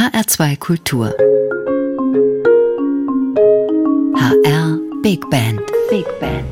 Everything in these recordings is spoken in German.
HR2 Kultur. HR Big Band. Big Band.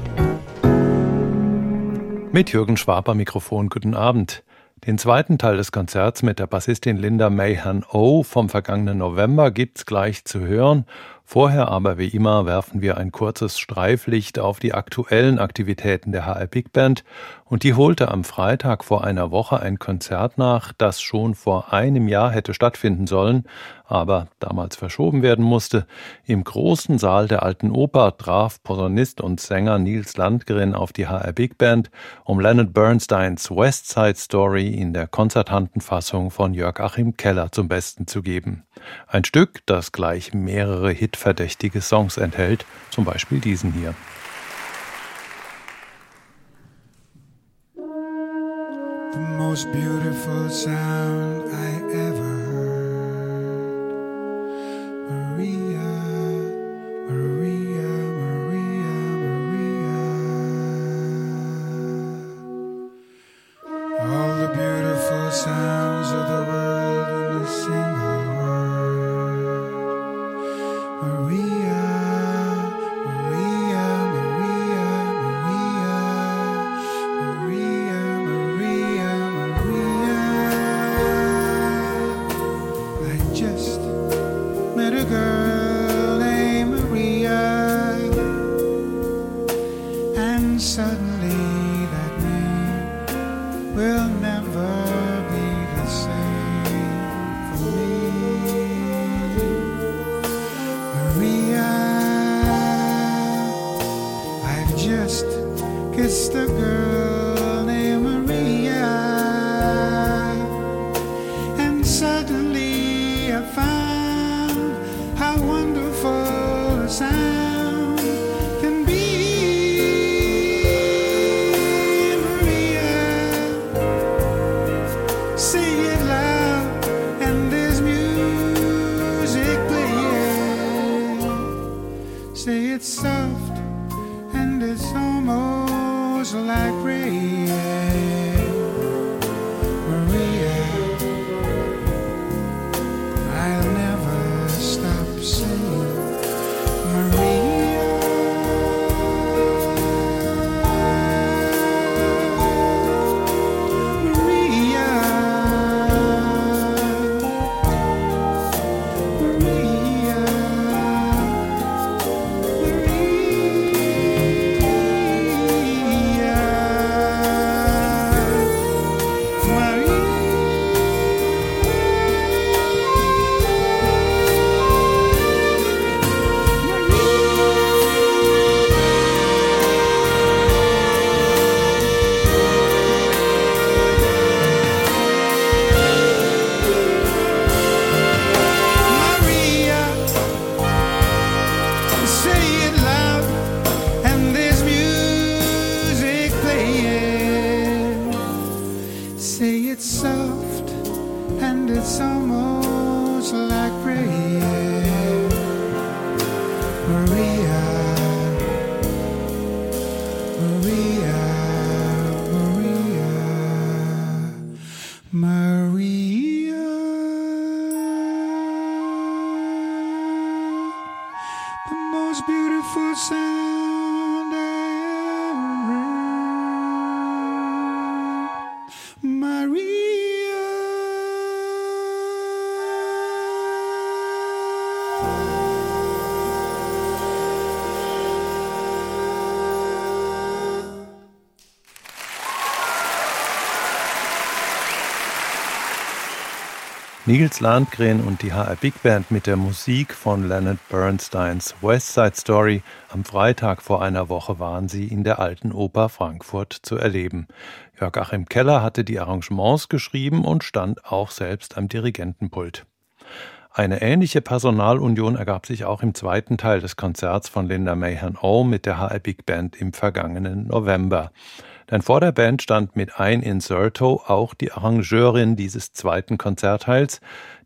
Mit Jürgen Schwab am Mikrofon. Guten Abend. Den zweiten Teil des Konzerts mit der Bassistin Linda Mayhan O vom vergangenen November gibt's gleich zu hören. Vorher aber wie immer werfen wir ein kurzes Streiflicht auf die aktuellen Aktivitäten der HR Big Band und die holte am Freitag vor einer Woche ein Konzert nach, das schon vor einem Jahr hätte stattfinden sollen, aber damals verschoben werden musste. Im großen Saal der Alten Oper traf Posaunist und Sänger Nils Landgren auf die HR Big Band, um Leonard Bernsteins West Side Story in der konzertanten Fassung von Jörg Achim Keller zum Besten zu geben. Ein Stück, das gleich mehrere hitverdächtige Songs enthält, zum Beispiel diesen hier. The most beautiful sound I ever heard. Maria, Maria, Maria, Maria. All the beautiful sounds and heard. Nils Landgren und die HR Big Band mit der Musik von Leonard Bernsteins West Side Story. Am Freitag vor einer Woche waren sie in der Alten Oper Frankfurt zu erleben. Jörg Achim Keller hatte die Arrangements geschrieben und stand auch selbst am Dirigentenpult. Eine ähnliche Personalunion ergab sich auch im zweiten Teil des Konzerts von Linda Mayhan O mit der HR Big Band im vergangenen November. Denn vor der Band stand mit ein Inserto auch die Arrangeurin dieses zweiten Konzertteils,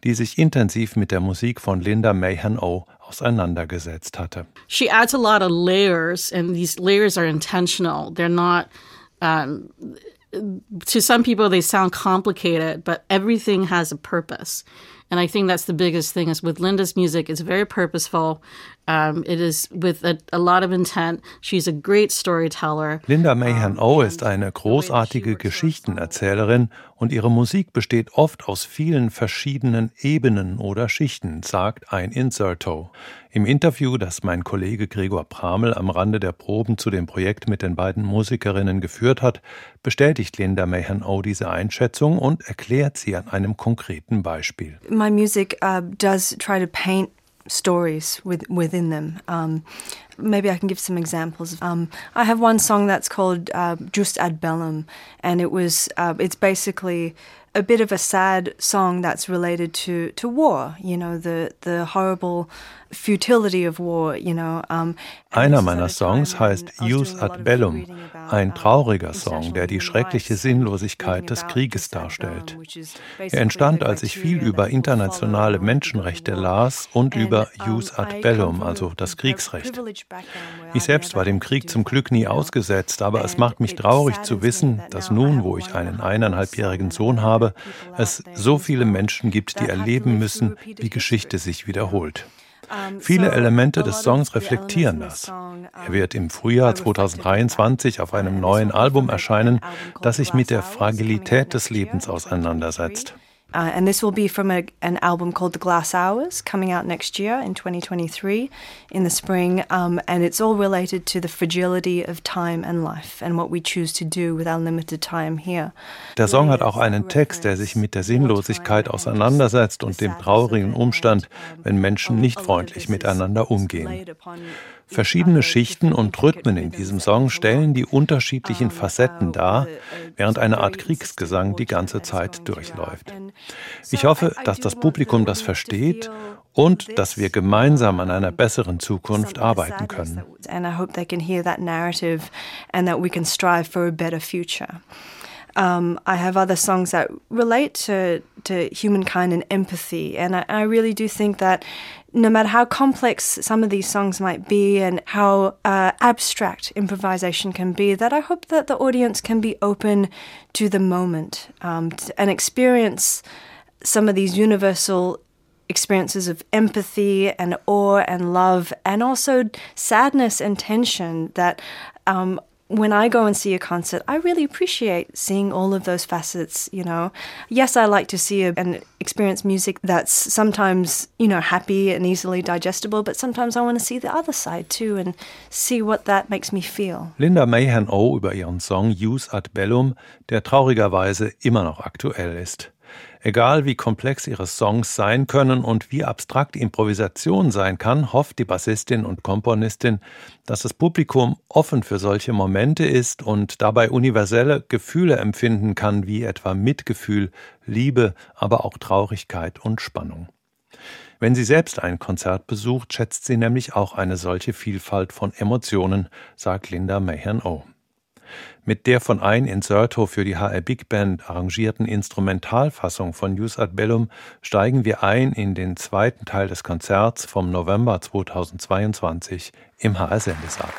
die sich intensiv mit der Musik von Linda Mayhan O auseinandergesetzt hatte. She adds a lot of layers, and these layers are intentional. They're not. Um, to some people, they sound complicated, but everything has a purpose. And I think that's the biggest thing is with Linda's music, it's very purposeful. Um, it is with a, a, lot of intent. She's a great storyteller. Linda Mahan O ist eine großartige Geschichtenerzählerin und ihre Musik besteht oft aus vielen verschiedenen Ebenen oder Schichten, sagt ein Inserto. Im Interview, das mein Kollege Gregor Pramel am Rande der Proben zu dem Projekt mit den beiden Musikerinnen geführt hat, bestätigt Linda Mahan O diese Einschätzung und erklärt sie an einem konkreten Beispiel. My music uh, does try to paint stories with, within them. Um, maybe I can give some examples. Um, I have one song that's called uh, "Just ad Bellum," and it was uh, it's basically a bit of a sad song that's related to, to war, you know, the, the horrible futility of war, you know. Um, Einer meiner Songs heißt Use ad Bellum, ein trauriger Song, der die schreckliche Sinnlosigkeit des Krieges darstellt. Er entstand, als ich viel über internationale Menschenrechte las und über Use ad Bellum, also das Kriegsrecht. Ich selbst war dem Krieg zum Glück nie ausgesetzt, aber es macht mich traurig zu wissen, dass nun, wo ich einen eineinhalbjährigen Sohn habe, habe, es so viele Menschen gibt, die erleben müssen, wie Geschichte sich wiederholt. Viele Elemente des Songs reflektieren das. Er wird im Frühjahr 2023 auf einem neuen Album erscheinen, das sich mit der Fragilität des Lebens auseinandersetzt. Uh, and this will be from a, an album called The Glass Hours, coming out next year in 2023 in the spring. Um, and it's all related to the fragility of time and life and what we choose to do with our limited time here. Der Song hat auch einen Text, der sich mit der Sinnlosigkeit auseinandersetzt und dem traurigen Umstand, wenn Menschen nicht freundlich miteinander umgehen. Verschiedene Schichten und Rhythmen in diesem Song stellen die unterschiedlichen Facetten dar, während eine Art Kriegsgesang die ganze Zeit durchläuft. Ich hoffe, dass das Publikum das versteht und dass wir gemeinsam an einer besseren Zukunft arbeiten können. Um, I have other songs that relate to, to humankind and empathy. And I, I, really do think that no matter how complex some of these songs might be and how uh, abstract improvisation can be, that I hope that the audience can be open to the moment um, and experience some of these universal experiences of empathy and awe and love, and also sadness and tension that um, when I go and see a concert, I really appreciate seeing all of those facets, you know. Yes, I like to see and experience music that's sometimes, you know, happy and easily digestible, but sometimes I want to see the other side too and see what that makes me feel. Linda Mahan O über ihren Song Use ad Bellum, der traurigerweise immer noch aktuell ist. Egal wie komplex ihre Songs sein können und wie abstrakt Improvisation sein kann, hofft die Bassistin und Komponistin, dass das Publikum offen für solche Momente ist und dabei universelle Gefühle empfinden kann, wie etwa Mitgefühl, Liebe, aber auch Traurigkeit und Spannung. Wenn sie selbst ein Konzert besucht, schätzt sie nämlich auch eine solche Vielfalt von Emotionen, sagt Linda Mahan O. Mit der von ein Inserto für die HR Big Band arrangierten Instrumentalfassung von News ad Bellum steigen wir ein in den zweiten Teil des Konzerts vom November 2022 im HR Sendesaal.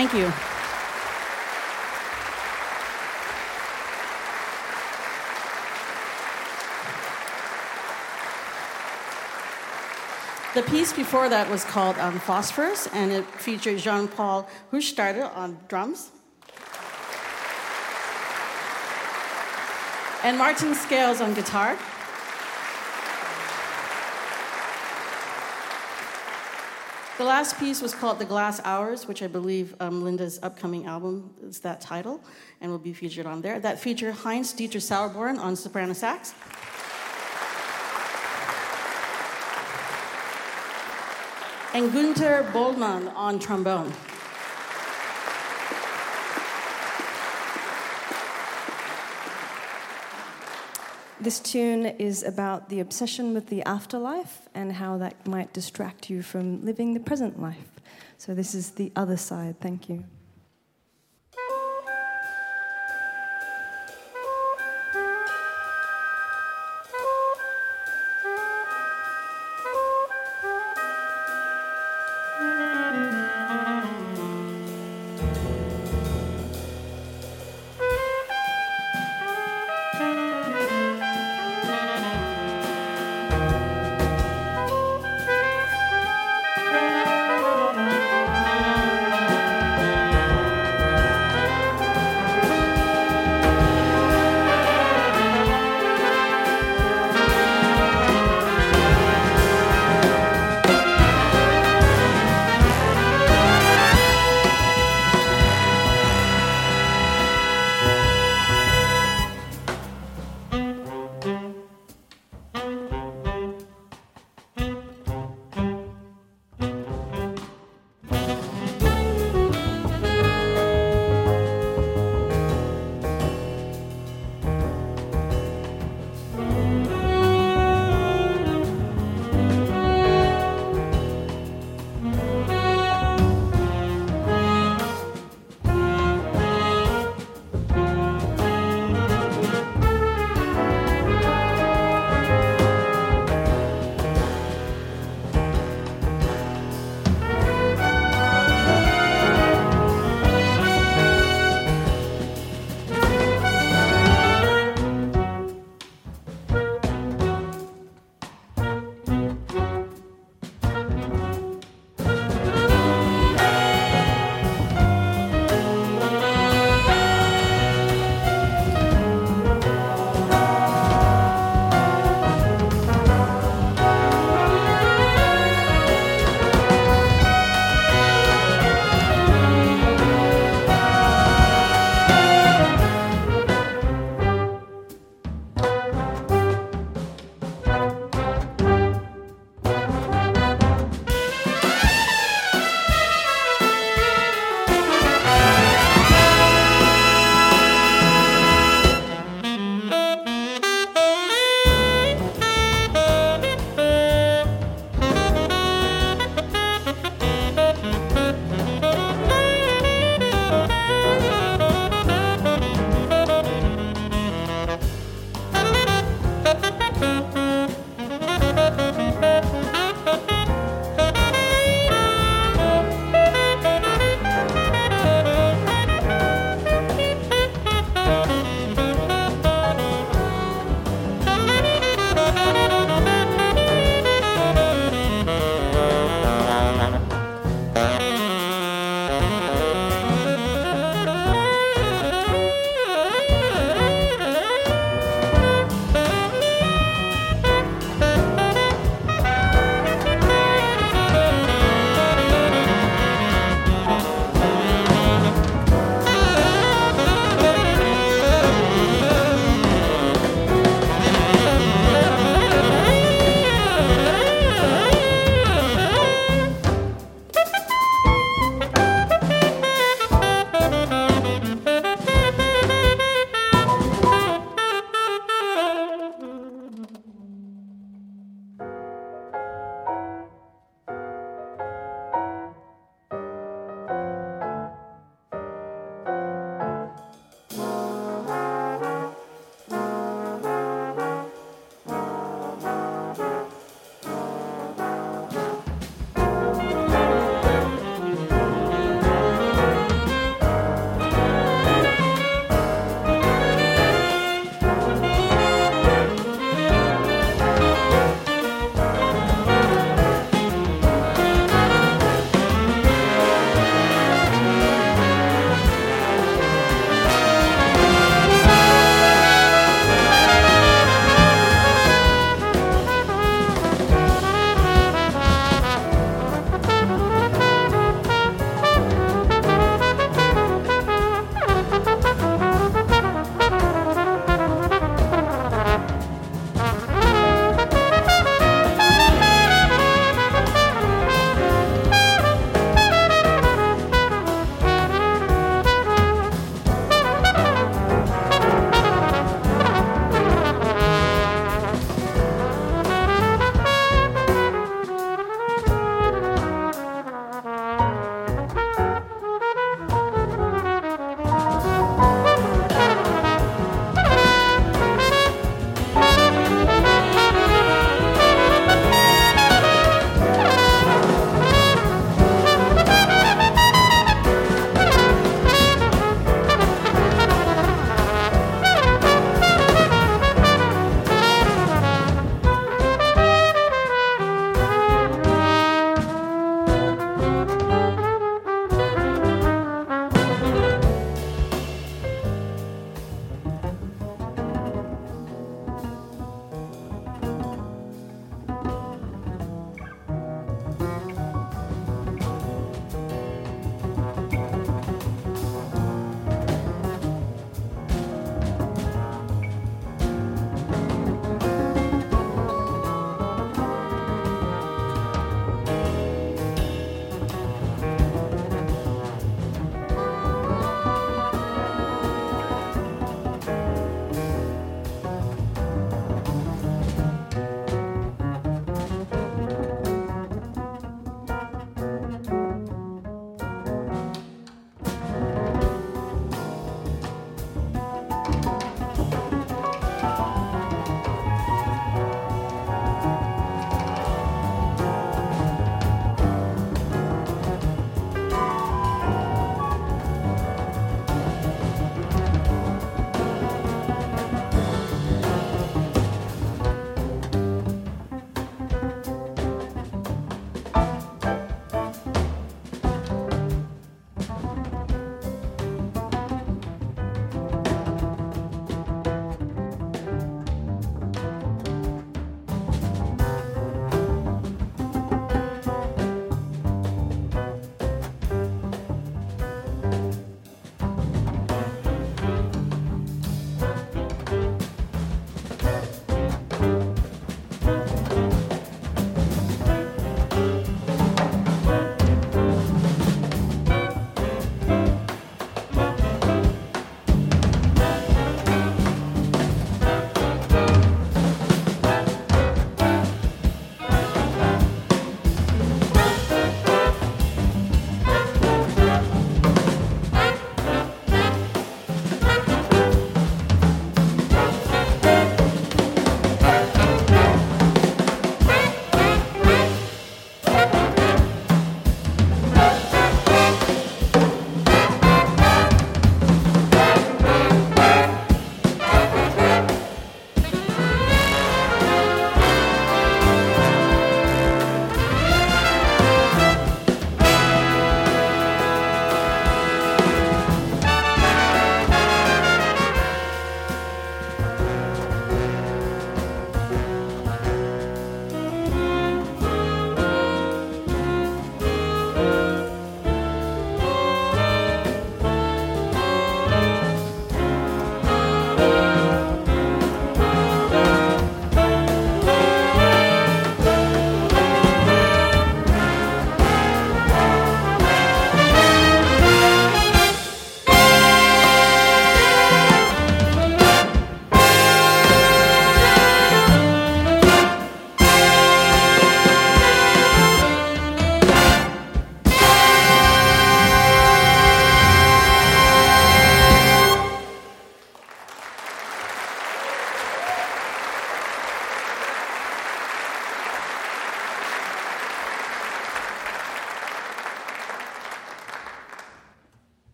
Thank you. The piece before that was called um, Phosphorus, and it featured Jean Paul Huchstarter on drums. And Martin Scales on guitar. The last piece was called The Glass Hours, which I believe um, Linda's upcoming album is that title and will be featured on there. That featured Heinz Dieter Sauerborn on soprano sax. And Gunther Boldmann on trombone. This tune is about the obsession with the afterlife and how that might distract you from living the present life. So, this is the other side. Thank you.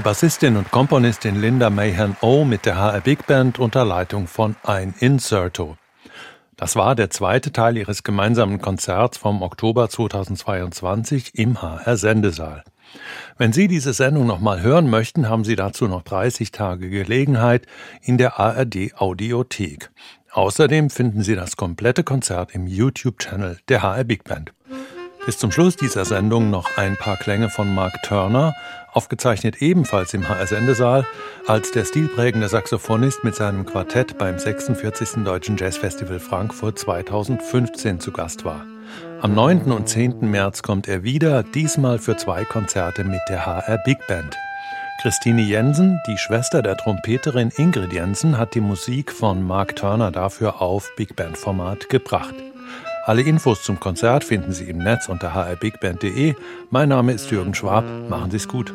Die Bassistin und Komponistin Linda Mahan O mit der HR Big Band unter Leitung von Ein Inserto. Das war der zweite Teil ihres gemeinsamen Konzerts vom Oktober 2022 im HR Sendesaal. Wenn Sie diese Sendung nochmal hören möchten, haben Sie dazu noch 30 Tage Gelegenheit in der ARD Audiothek. Außerdem finden Sie das komplette Konzert im YouTube-Channel der HR Big Band. Bis zum Schluss dieser Sendung noch ein paar Klänge von Mark Turner, aufgezeichnet ebenfalls im HR Sendesaal, als der stilprägende Saxophonist mit seinem Quartett beim 46. Deutschen Jazzfestival Frankfurt 2015 zu Gast war. Am 9. und 10. März kommt er wieder, diesmal für zwei Konzerte mit der HR Big Band. Christine Jensen, die Schwester der Trompeterin Ingrid Jensen, hat die Musik von Mark Turner dafür auf Big Band Format gebracht. Alle Infos zum Konzert finden Sie im Netz unter hrbigband.de. Mein Name ist Jürgen Schwab. Machen Sie es gut.